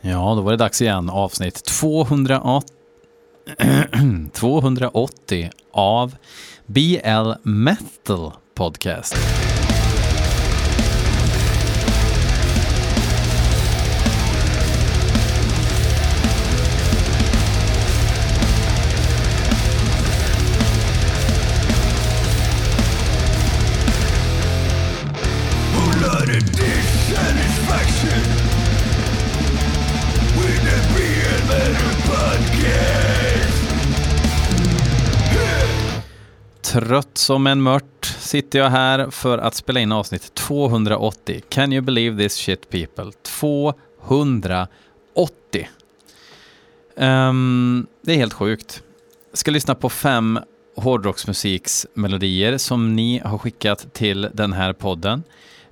Ja, då var det dags igen. Avsnitt 280, 280 av BL Metal Podcast. Trött som en mört sitter jag här för att spela in avsnitt 280. Can you believe this shit people? 280. Um, ehm, det är helt sjukt. Jag ska lyssna på fem hårdrocksmusiksmelodier som ni har skickat till den här podden.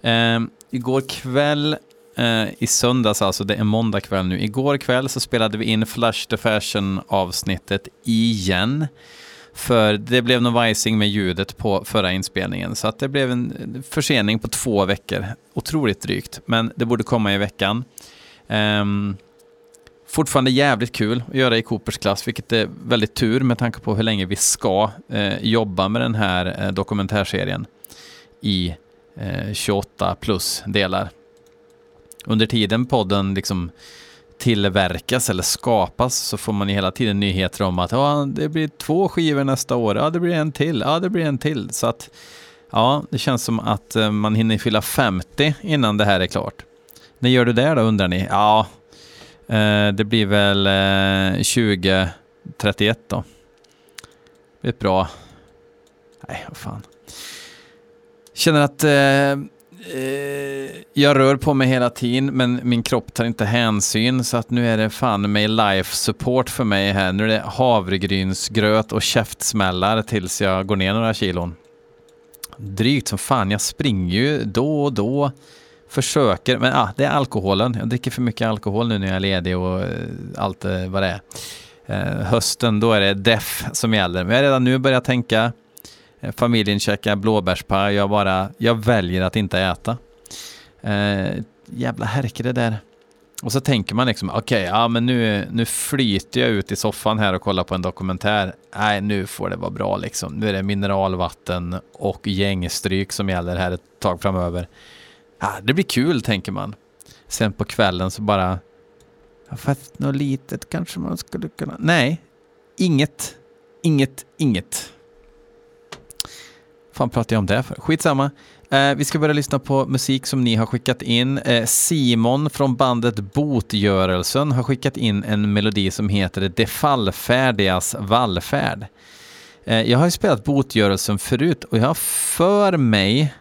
Um, igår kväll uh, i söndags, alltså det är måndag kväll nu. Igår kväll så spelade vi in Flush the Fashion avsnittet igen. För det blev någon vajsing med ljudet på förra inspelningen. Så att det blev en försening på två veckor. Otroligt drygt, men det borde komma i veckan. Um, fortfarande jävligt kul att göra i Coopers klass, vilket är väldigt tur med tanke på hur länge vi ska eh, jobba med den här eh, dokumentärserien i eh, 28 plus delar. Under tiden podden liksom tillverkas eller skapas så får man ju hela tiden nyheter om att ja, det blir två skivor nästa år, ja det blir en till, ja det blir en till. Så att ja, det känns som att eh, man hinner fylla 50 innan det här är klart. När gör du det då undrar ni? Ja, eh, det blir väl eh, 2031 då. Det blir bra. Nej, vad fan. Känner att Eh, Eh, jag rör på mig hela tiden, men min kropp tar inte hänsyn, så att nu är det fan mig life support för mig här. Nu är det havregrynsgröt och käftsmällar tills jag går ner några kilon. Drygt som fan, jag springer ju då och då, försöker, men ah, det är alkoholen. Jag dricker för mycket alkohol nu när jag är ledig och eh, allt eh, vad det är. Eh, hösten, då är det deff som gäller. Men jag har redan nu börjat tänka, Eh, familjen käkar blåbärspaj, jag bara, jag väljer att inte äta. Eh, jävla härke det där. Och så tänker man liksom, okej, okay, ja men nu, nu flyter jag ut i soffan här och kollar på en dokumentär. Nej, nu får det vara bra liksom. Nu är det mineralvatten och gängstryk som gäller här ett tag framöver. Ja, det blir kul, tänker man. Sen på kvällen så bara, ja, fast något litet kanske man skulle kunna... Nej, inget, inget, inget fan pratar jag om det för? Skitsamma. Eh, vi ska börja lyssna på musik som ni har skickat in. Eh, Simon från bandet Botgörelsen har skickat in en melodi som heter Det fallfärdigas vallfärd. Eh, jag har ju spelat Botgörelsen förut och jag har för mig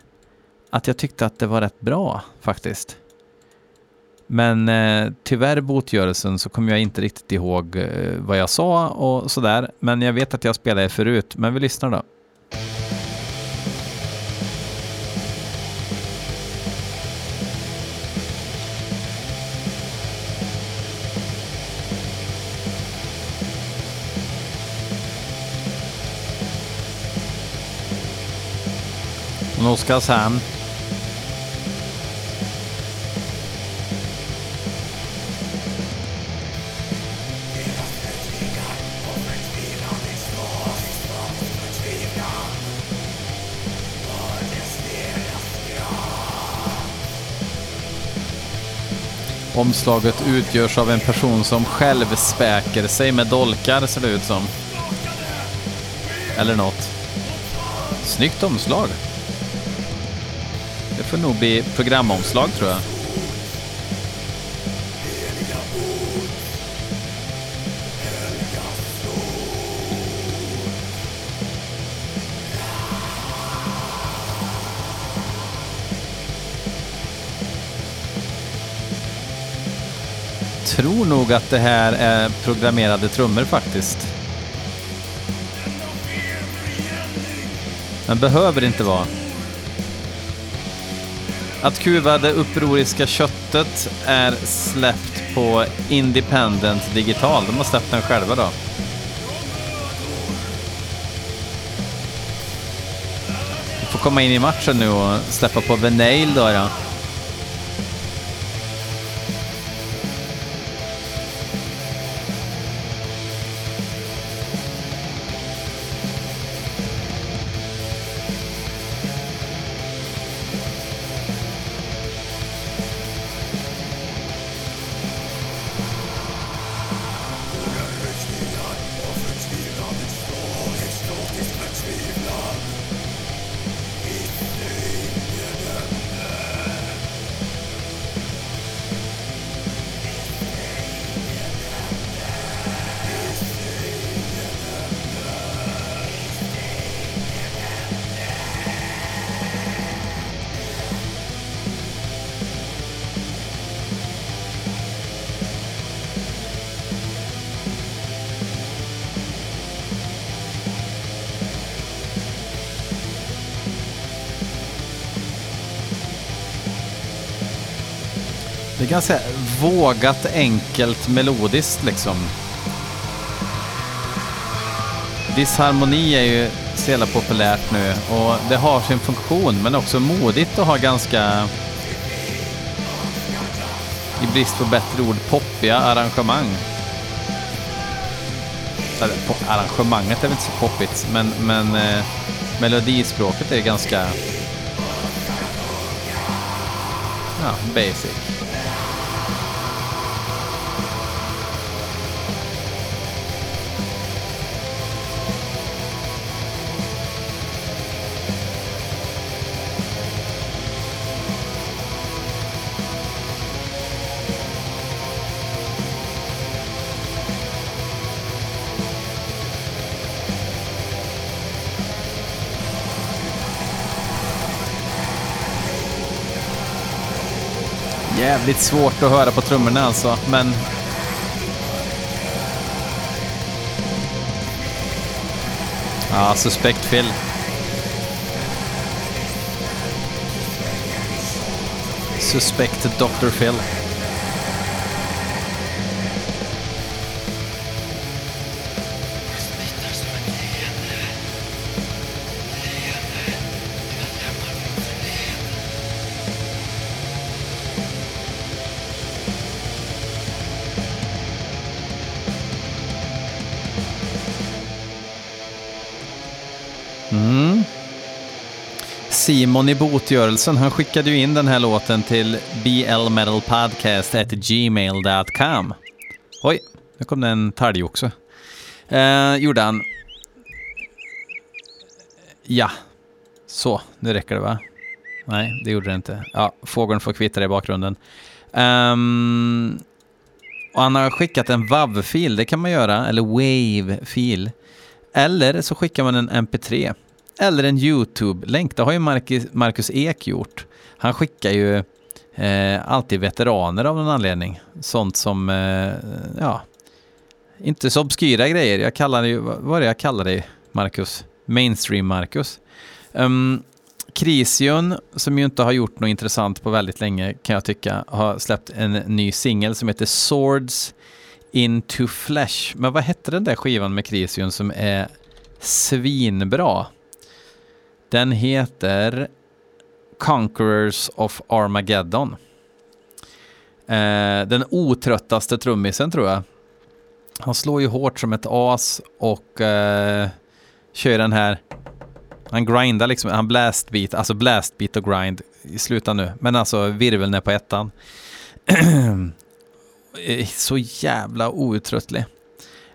att jag tyckte att det var rätt bra faktiskt. Men eh, tyvärr botgörelsen så kommer jag inte riktigt ihåg eh, vad jag sa och sådär. Men jag vet att jag spelade förut, men vi lyssnar då. Från Oskarshamn. Omslaget utgörs av en person som själv späker sig med dolkar ser det ut som. Eller något. Snyggt omslag. Det får nog bli programomslag tror jag. tror nog att det här är programmerade trummor faktiskt. Men behöver inte vara. Att kuva det upproriska köttet är släppt på Independent Digital. De har släppt den själva då. Vi får komma in i matchen nu och släppa på The Nail då. Ja. Det är ganska vågat, enkelt, melodiskt liksom. Disharmoni är ju så jävla populärt nu och det har sin funktion men också modigt att ha ganska, i brist på bättre ord, poppiga arrangemang. Arrangemanget är väl inte så poppigt men, men eh, melodispråket är ganska ja, basic. Jävligt svårt att höra på trummorna alltså, men... Ja, suspekt Phil. Suspekt Dr. Phil. Simon botgörelsen, han skickade ju in den här låten till blmetalpodcast.gmail.com. Oj, nu kom det en talg också. Eh, gjorde han. Ja, så, nu räcker det va? Nej, det gjorde det inte. Ja, fågeln får kvittra i bakgrunden. Um, och han har skickat en WAV-fil, det kan man göra, eller WAVE-fil. Eller så skickar man en MP3 eller en YouTube-länk. Det har ju Marcus, Ek gjort. Han skickar ju eh, alltid veteraner av någon anledning. Sånt som, eh, ja, inte så obskyra grejer. Jag kallar det ju, vad är det jag kallar det, Marcus? Mainstream-Marcus. Um, ehm, Krision, som ju inte har gjort något intressant på väldigt länge kan jag tycka, har släppt en ny singel som heter Swords Into Flesh. Men vad hette den där skivan med Krision som är svinbra? Den heter Conquerors of Armageddon. Eh, den otröttaste trummisen tror jag. Han slår ju hårt som ett as och eh, kör den här han grindar liksom, han blastbeat, alltså blastbeat och grind. Sluta nu, men alltså virveln är på ettan. Eh, så jävla outtröttlig.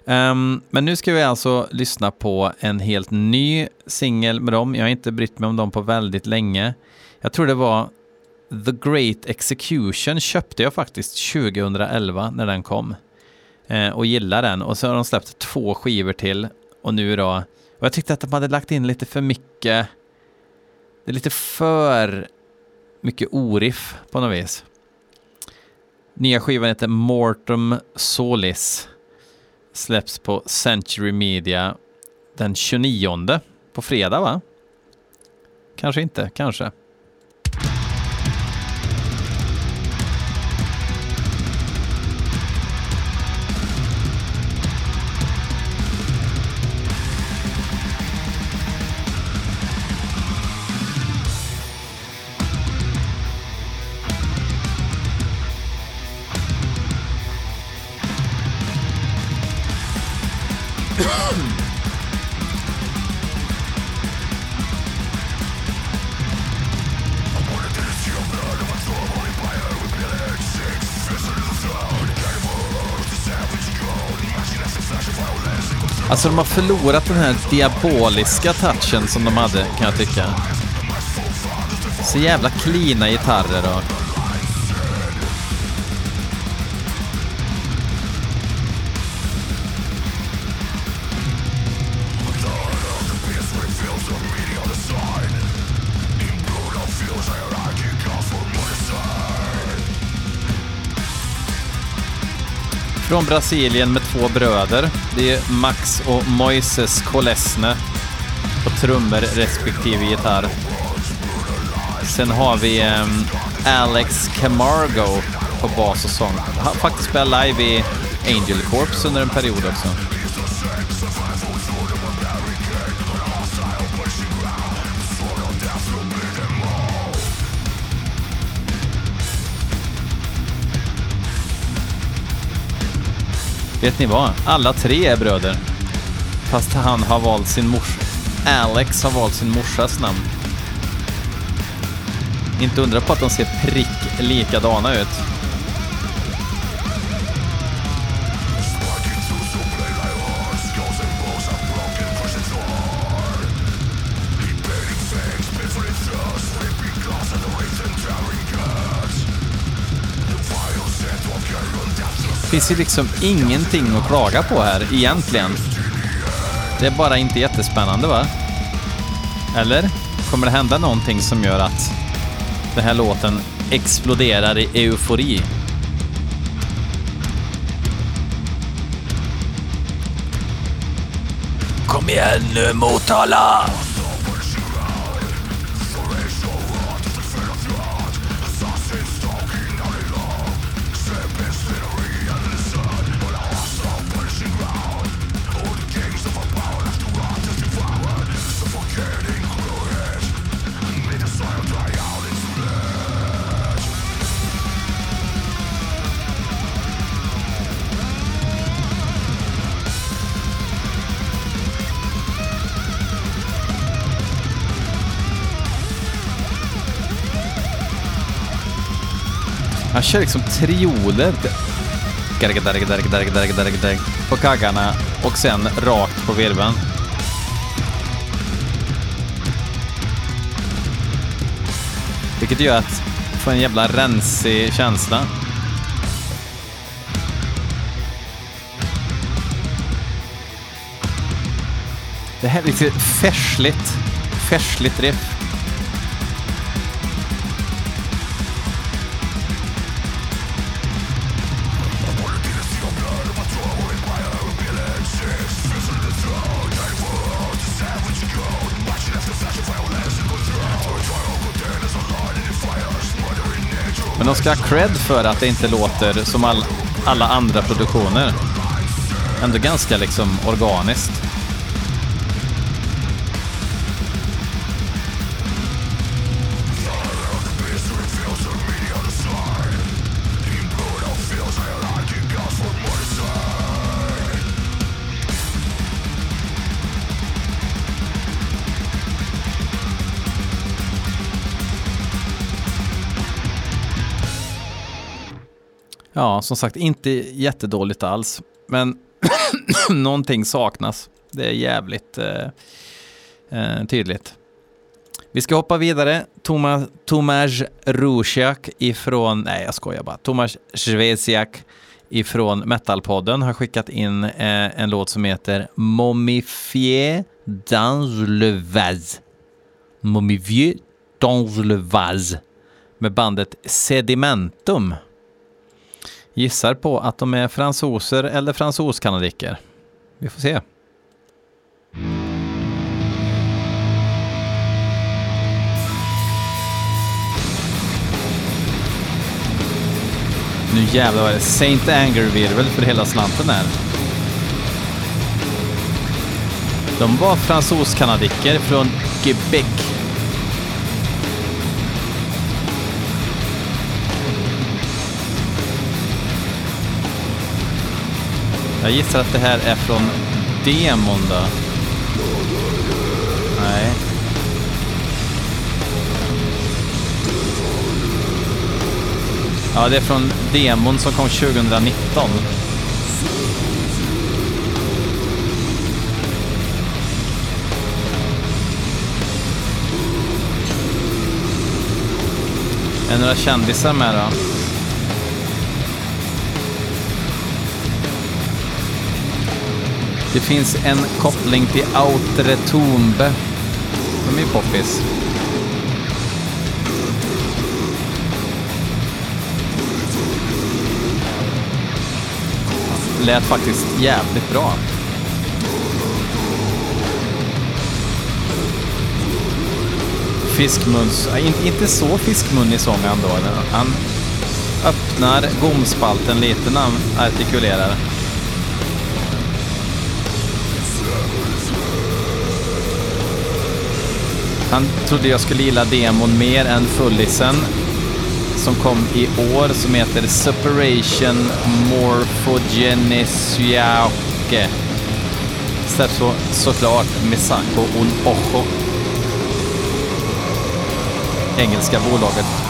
Um, men nu ska vi alltså lyssna på en helt ny singel med dem. Jag har inte brytt mig om dem på väldigt länge. Jag tror det var The Great Execution köpte jag faktiskt 2011 när den kom. Uh, och gillar den. Och så har de släppt två skivor till. Och nu då. Och jag tyckte att de hade lagt in lite för mycket. Det är lite för mycket oriff på något vis. Nya skivan heter Mortum Solis släpps på Century Media den 29 på fredag va? Kanske inte, kanske. Alltså de har förlorat den här diaboliska touchen som de hade, kan jag tycka. Så jävla klina gitarrer och... Från Brasilien med två bröder. Det är Max och Moises Kolesne på trummor respektive gitarr. Sen har vi um, Alex Camargo på bas och sång. Han har faktiskt spelat live i Angel Corps under en period också. Vet ni vad? Alla tre är bröder. Fast han har valt sin mors... Alex har valt sin morsas namn. Inte undra på att de ser prick likadana ut. Finns ju liksom ingenting att klaga på här egentligen. Det är bara inte jättespännande va? Eller? Kommer det hända någonting som gör att den här låten exploderar i eufori? Kom igen nu Motala! Han kör liksom trioler på kaggarna och sen rakt på virveln. Vilket gör att få en jävla rensig känsla. Det här är lite färsligt, färsligt riff. Ska ha cred för att det inte låter som all, alla andra produktioner. Ändå ganska liksom organiskt. Ja, som sagt, inte jättedåligt alls. Men någonting saknas. Det är jävligt eh, eh, tydligt. Vi ska hoppa vidare. Tomas, Tomas Rusiak ifrån, nej jag skojar bara, Tomas Svesiak ifrån Metalpodden har skickat in eh, en låt som heter Momifié dans le vase. Momifié dans le vase med bandet Sedimentum. Gissar på att de är fransoser eller fransoskanadiker. Vi får se. Nu jävlar vad det Saint Anger-virvel för hela slanten här. De var fransos-kanadiker från Quebec Jag gissar att det här är från demon då. Nej. Ja, det är från demon som kom 2019. Är några kändisar med då? Det finns en koppling till Outre Tombe. De är ju poppis. Lät faktiskt jävligt bra. Fiskmuns... Inte så fiskmunnig sång ändå. Han öppnar gomspalten lite när han artikulerar. Han trodde jag skulle gilla demon mer än fullisen som kom i år som heter Separation Morphogenesiake. Släpps så, såklart Misako Un Ojo. Engelska bolaget,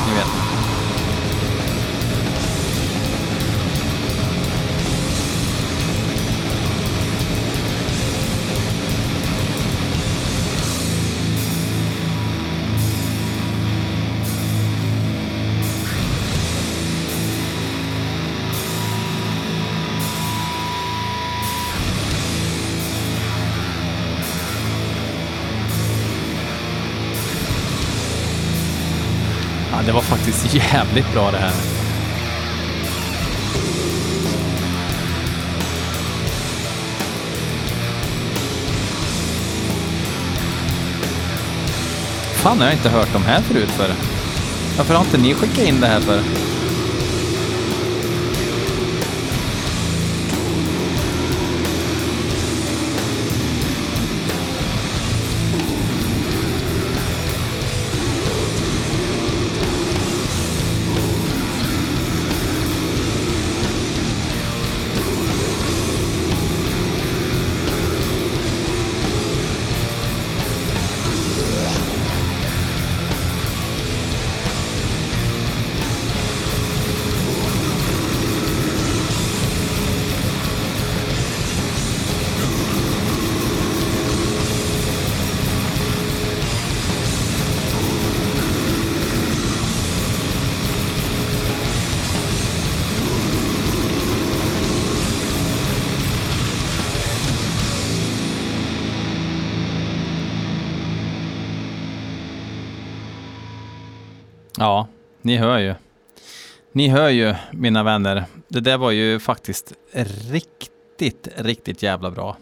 Fan, det var faktiskt jävligt bra det här. Fan jag har jag inte hört de här förut för? Varför har inte ni skickat in det här för? Ja, ni hör ju. Ni hör ju, mina vänner. Det där var ju faktiskt riktigt, riktigt jävla bra.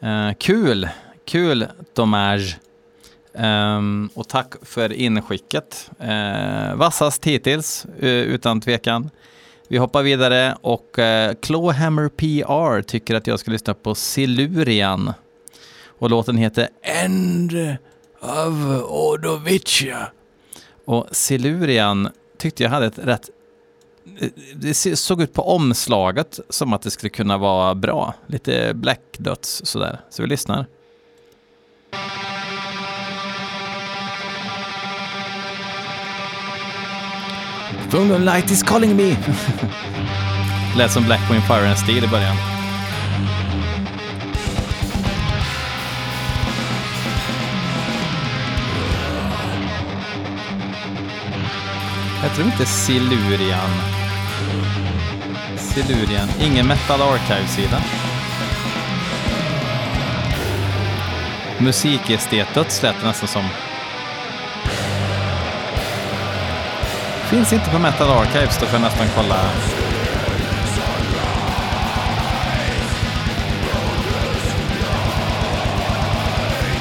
Eh, kul, kul Domage. Um, ehm, och tack för inskicket. Uh, vassast hittills, uh, utan tvekan. Vi hoppar vidare och uh, Clawhammer PR tycker att jag ska lyssna på Silurian. Och låten heter End of Ordovicia. Och Silurian tyckte jag hade ett rätt... Det såg ut på omslaget som att det skulle kunna vara bra. Lite Black Dots sådär. Så vi lyssnar. Fungal light is calling me. Lät som Black Wind Fire and Steel i början. Jag tror inte Silurian. Silurian. Ingen Metal Archive-sida. Musikestetet lät det nästan som. Finns inte på Metal Archives, då får jag nästan kolla.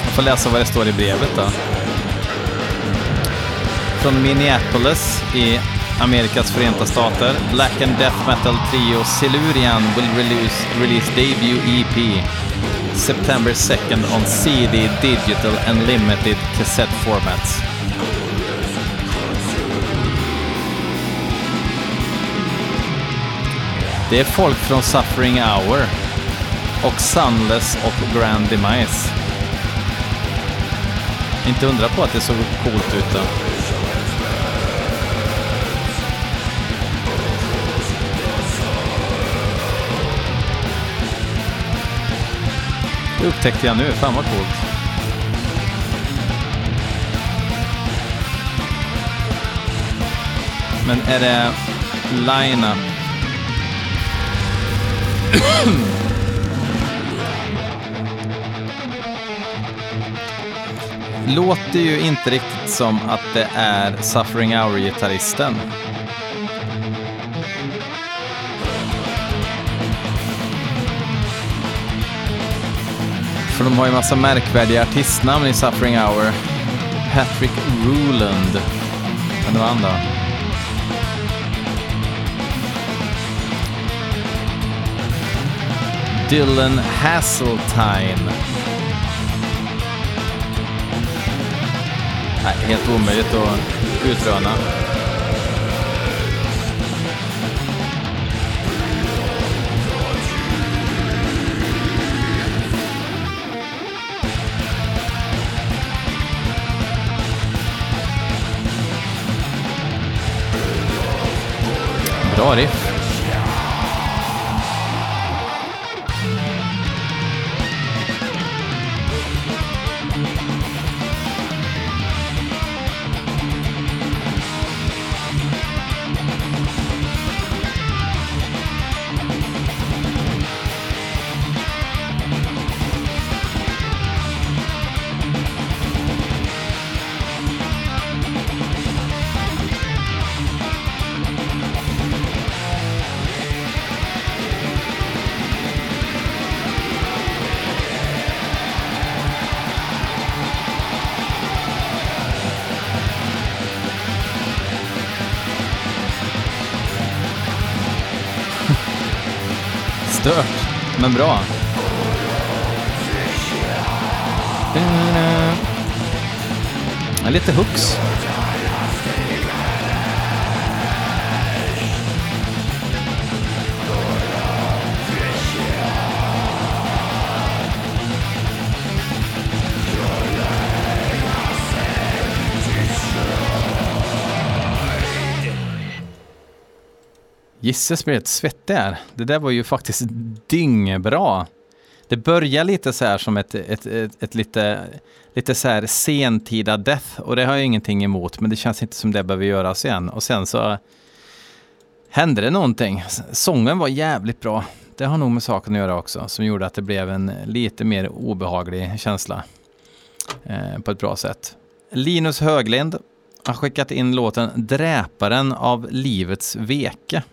Jag får läsa vad det står i brevet då. Från Minneapolis i Amerikas förenta stater. Black and Death Metal Trio Silurian will release, release debut EP September 2nd on CD, digital and limited cassette formats. Det är folk från Suffering Hour och Sunless och Grand Demise. Inte undra på att det såg coolt ut då. Det upptäckte jag nu, fan vad coolt. Men är det line-up Låter ju inte riktigt som att det är Suffering Hour-gitarristen. för de har ju massa märkvärdiga artistnamn i Suffering Hour. Patrick Ruland. Men det var han då. Dylan Hasseltine. Nej, helt omöjligt att utröna. Bra riff. Stört, Gisses blir ett svettig här. Det där var ju faktiskt dyngbra. Det börjar lite så här som ett, ett, ett, ett lite, lite så här sentida death och det har jag ingenting emot men det känns inte som det behöver göras igen. Och sen så hände det någonting. Sången var jävligt bra. Det har nog med saken att göra också som gjorde att det blev en lite mer obehaglig känsla eh, på ett bra sätt. Linus Höglind har skickat in låten Dräparen av livets veke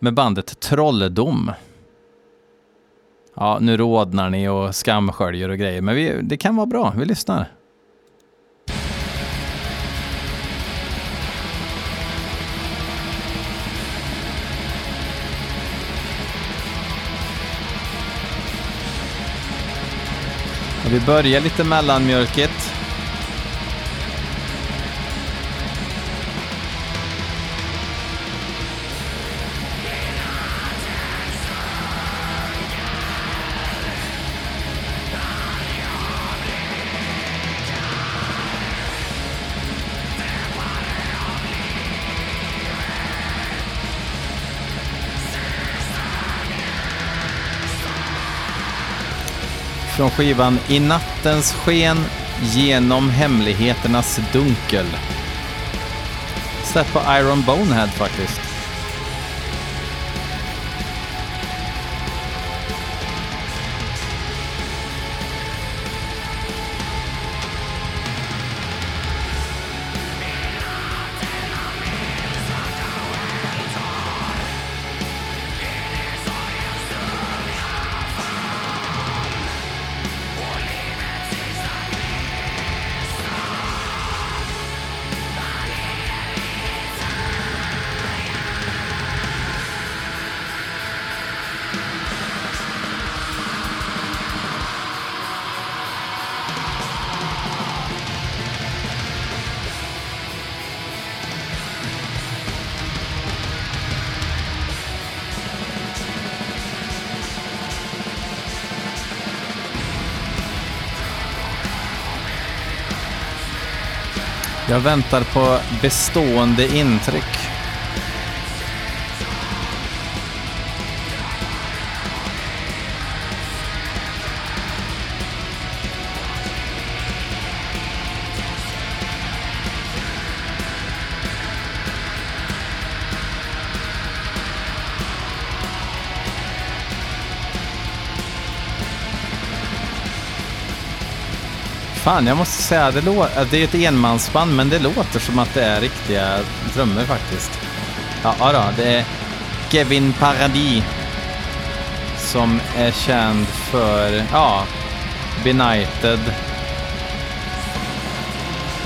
med bandet Trolldom. Ja, nu rådnar ni och skamsköljer och grejer, men vi, det kan vara bra. Vi lyssnar. Vi börjar lite mellanmjölkigt. Skivan I nattens sken genom hemligheternas dunkel. Släppt på Iron Bonehead faktiskt. Jag väntar på bestående intryck. Fan, jag måste säga, det, låter... att det är ett enmansband, men det låter som att det är riktiga trummor faktiskt. Ja, då, det är Kevin Paradis som är känd för, ja, Benighted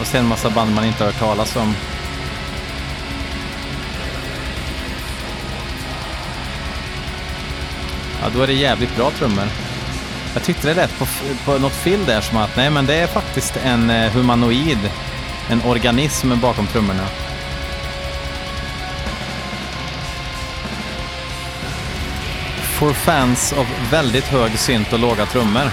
och sen en massa band man inte har hört talas om. Ja, då är det jävligt bra trummor. Jag tyckte det lät på, på något fel där som att nej, men det är faktiskt en eh, humanoid, en organism bakom trummorna. For fans av väldigt hög synt och låga trummor.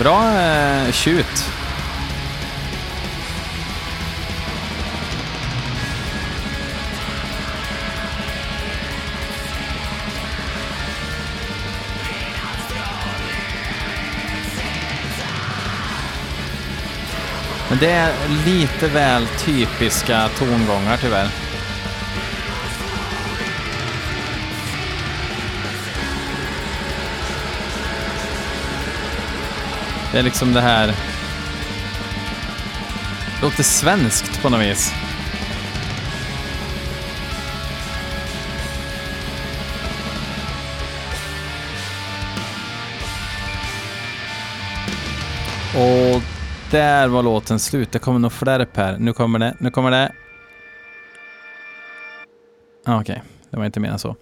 Bra eh, tjut. Men det är lite väl typiska tongångar tyvärr. Det är liksom det här... Det låter svenskt på något vis. Och där var låten slut. Det kommer nog flärp här. Nu kommer det. Nu kommer det. Ah, okej, okay. det var inte mer än så.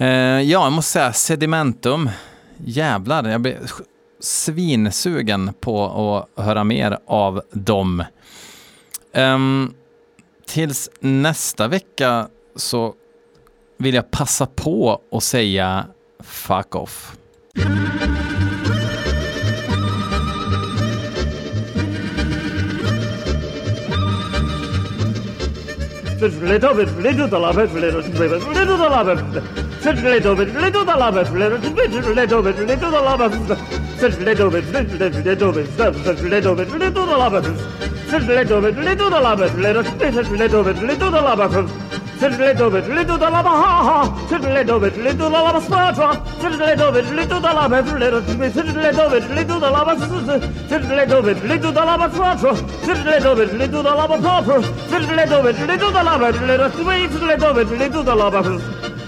Uh, ja, jag måste säga sedimentum. Jävlar, jag blir svinsugen på att höra mer av dem. Um, tills nästa vecka så vill jag passa på att säga fuck off. such little bits, little bits, little bits, such little bits, little labyrinthes, such little bits, little labyrinthes, little bits, little bits, little labyrinthes, such little bits, little lava, ha ha, such little bits, little lava, sparta, such little bits, little labyrinthes, little bits, little bits, little lava, such little bits, little lava, sparta, such little bits, little lava, proper, such little bits, little lava, little bits, little lava, little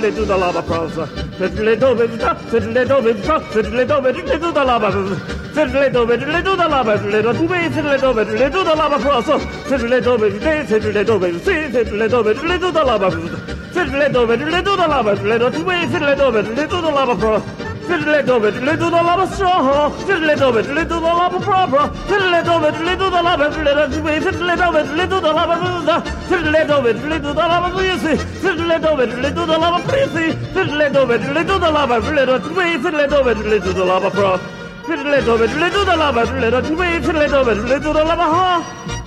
Little Lava Prosa. 在这里倒杯子茶，在这里倒杯子茶，在这里倒杯子茶，走到喇叭子，在这里倒杯子，来走到喇叭子，来到东北，在这里倒杯子，来走到喇叭子，走，在这里倒杯子，在在这里倒杯子，在在这里倒杯子，来走到喇叭子，在这里倒杯子，来走到喇叭子，来到东北，在这里倒杯子，来喇叭子。Fiddle do it, little the lava straw, fiddle do it, little the lava proper, fiddle do it, little the lava, fiddle do it, little the lava, fiddle do it, little the lava, fiddle do it, little the lava, fiddle do it, little the lava, fiddle do it, little the lava proper, fiddle do it, little the lava, fiddle do it, little the lava, ha.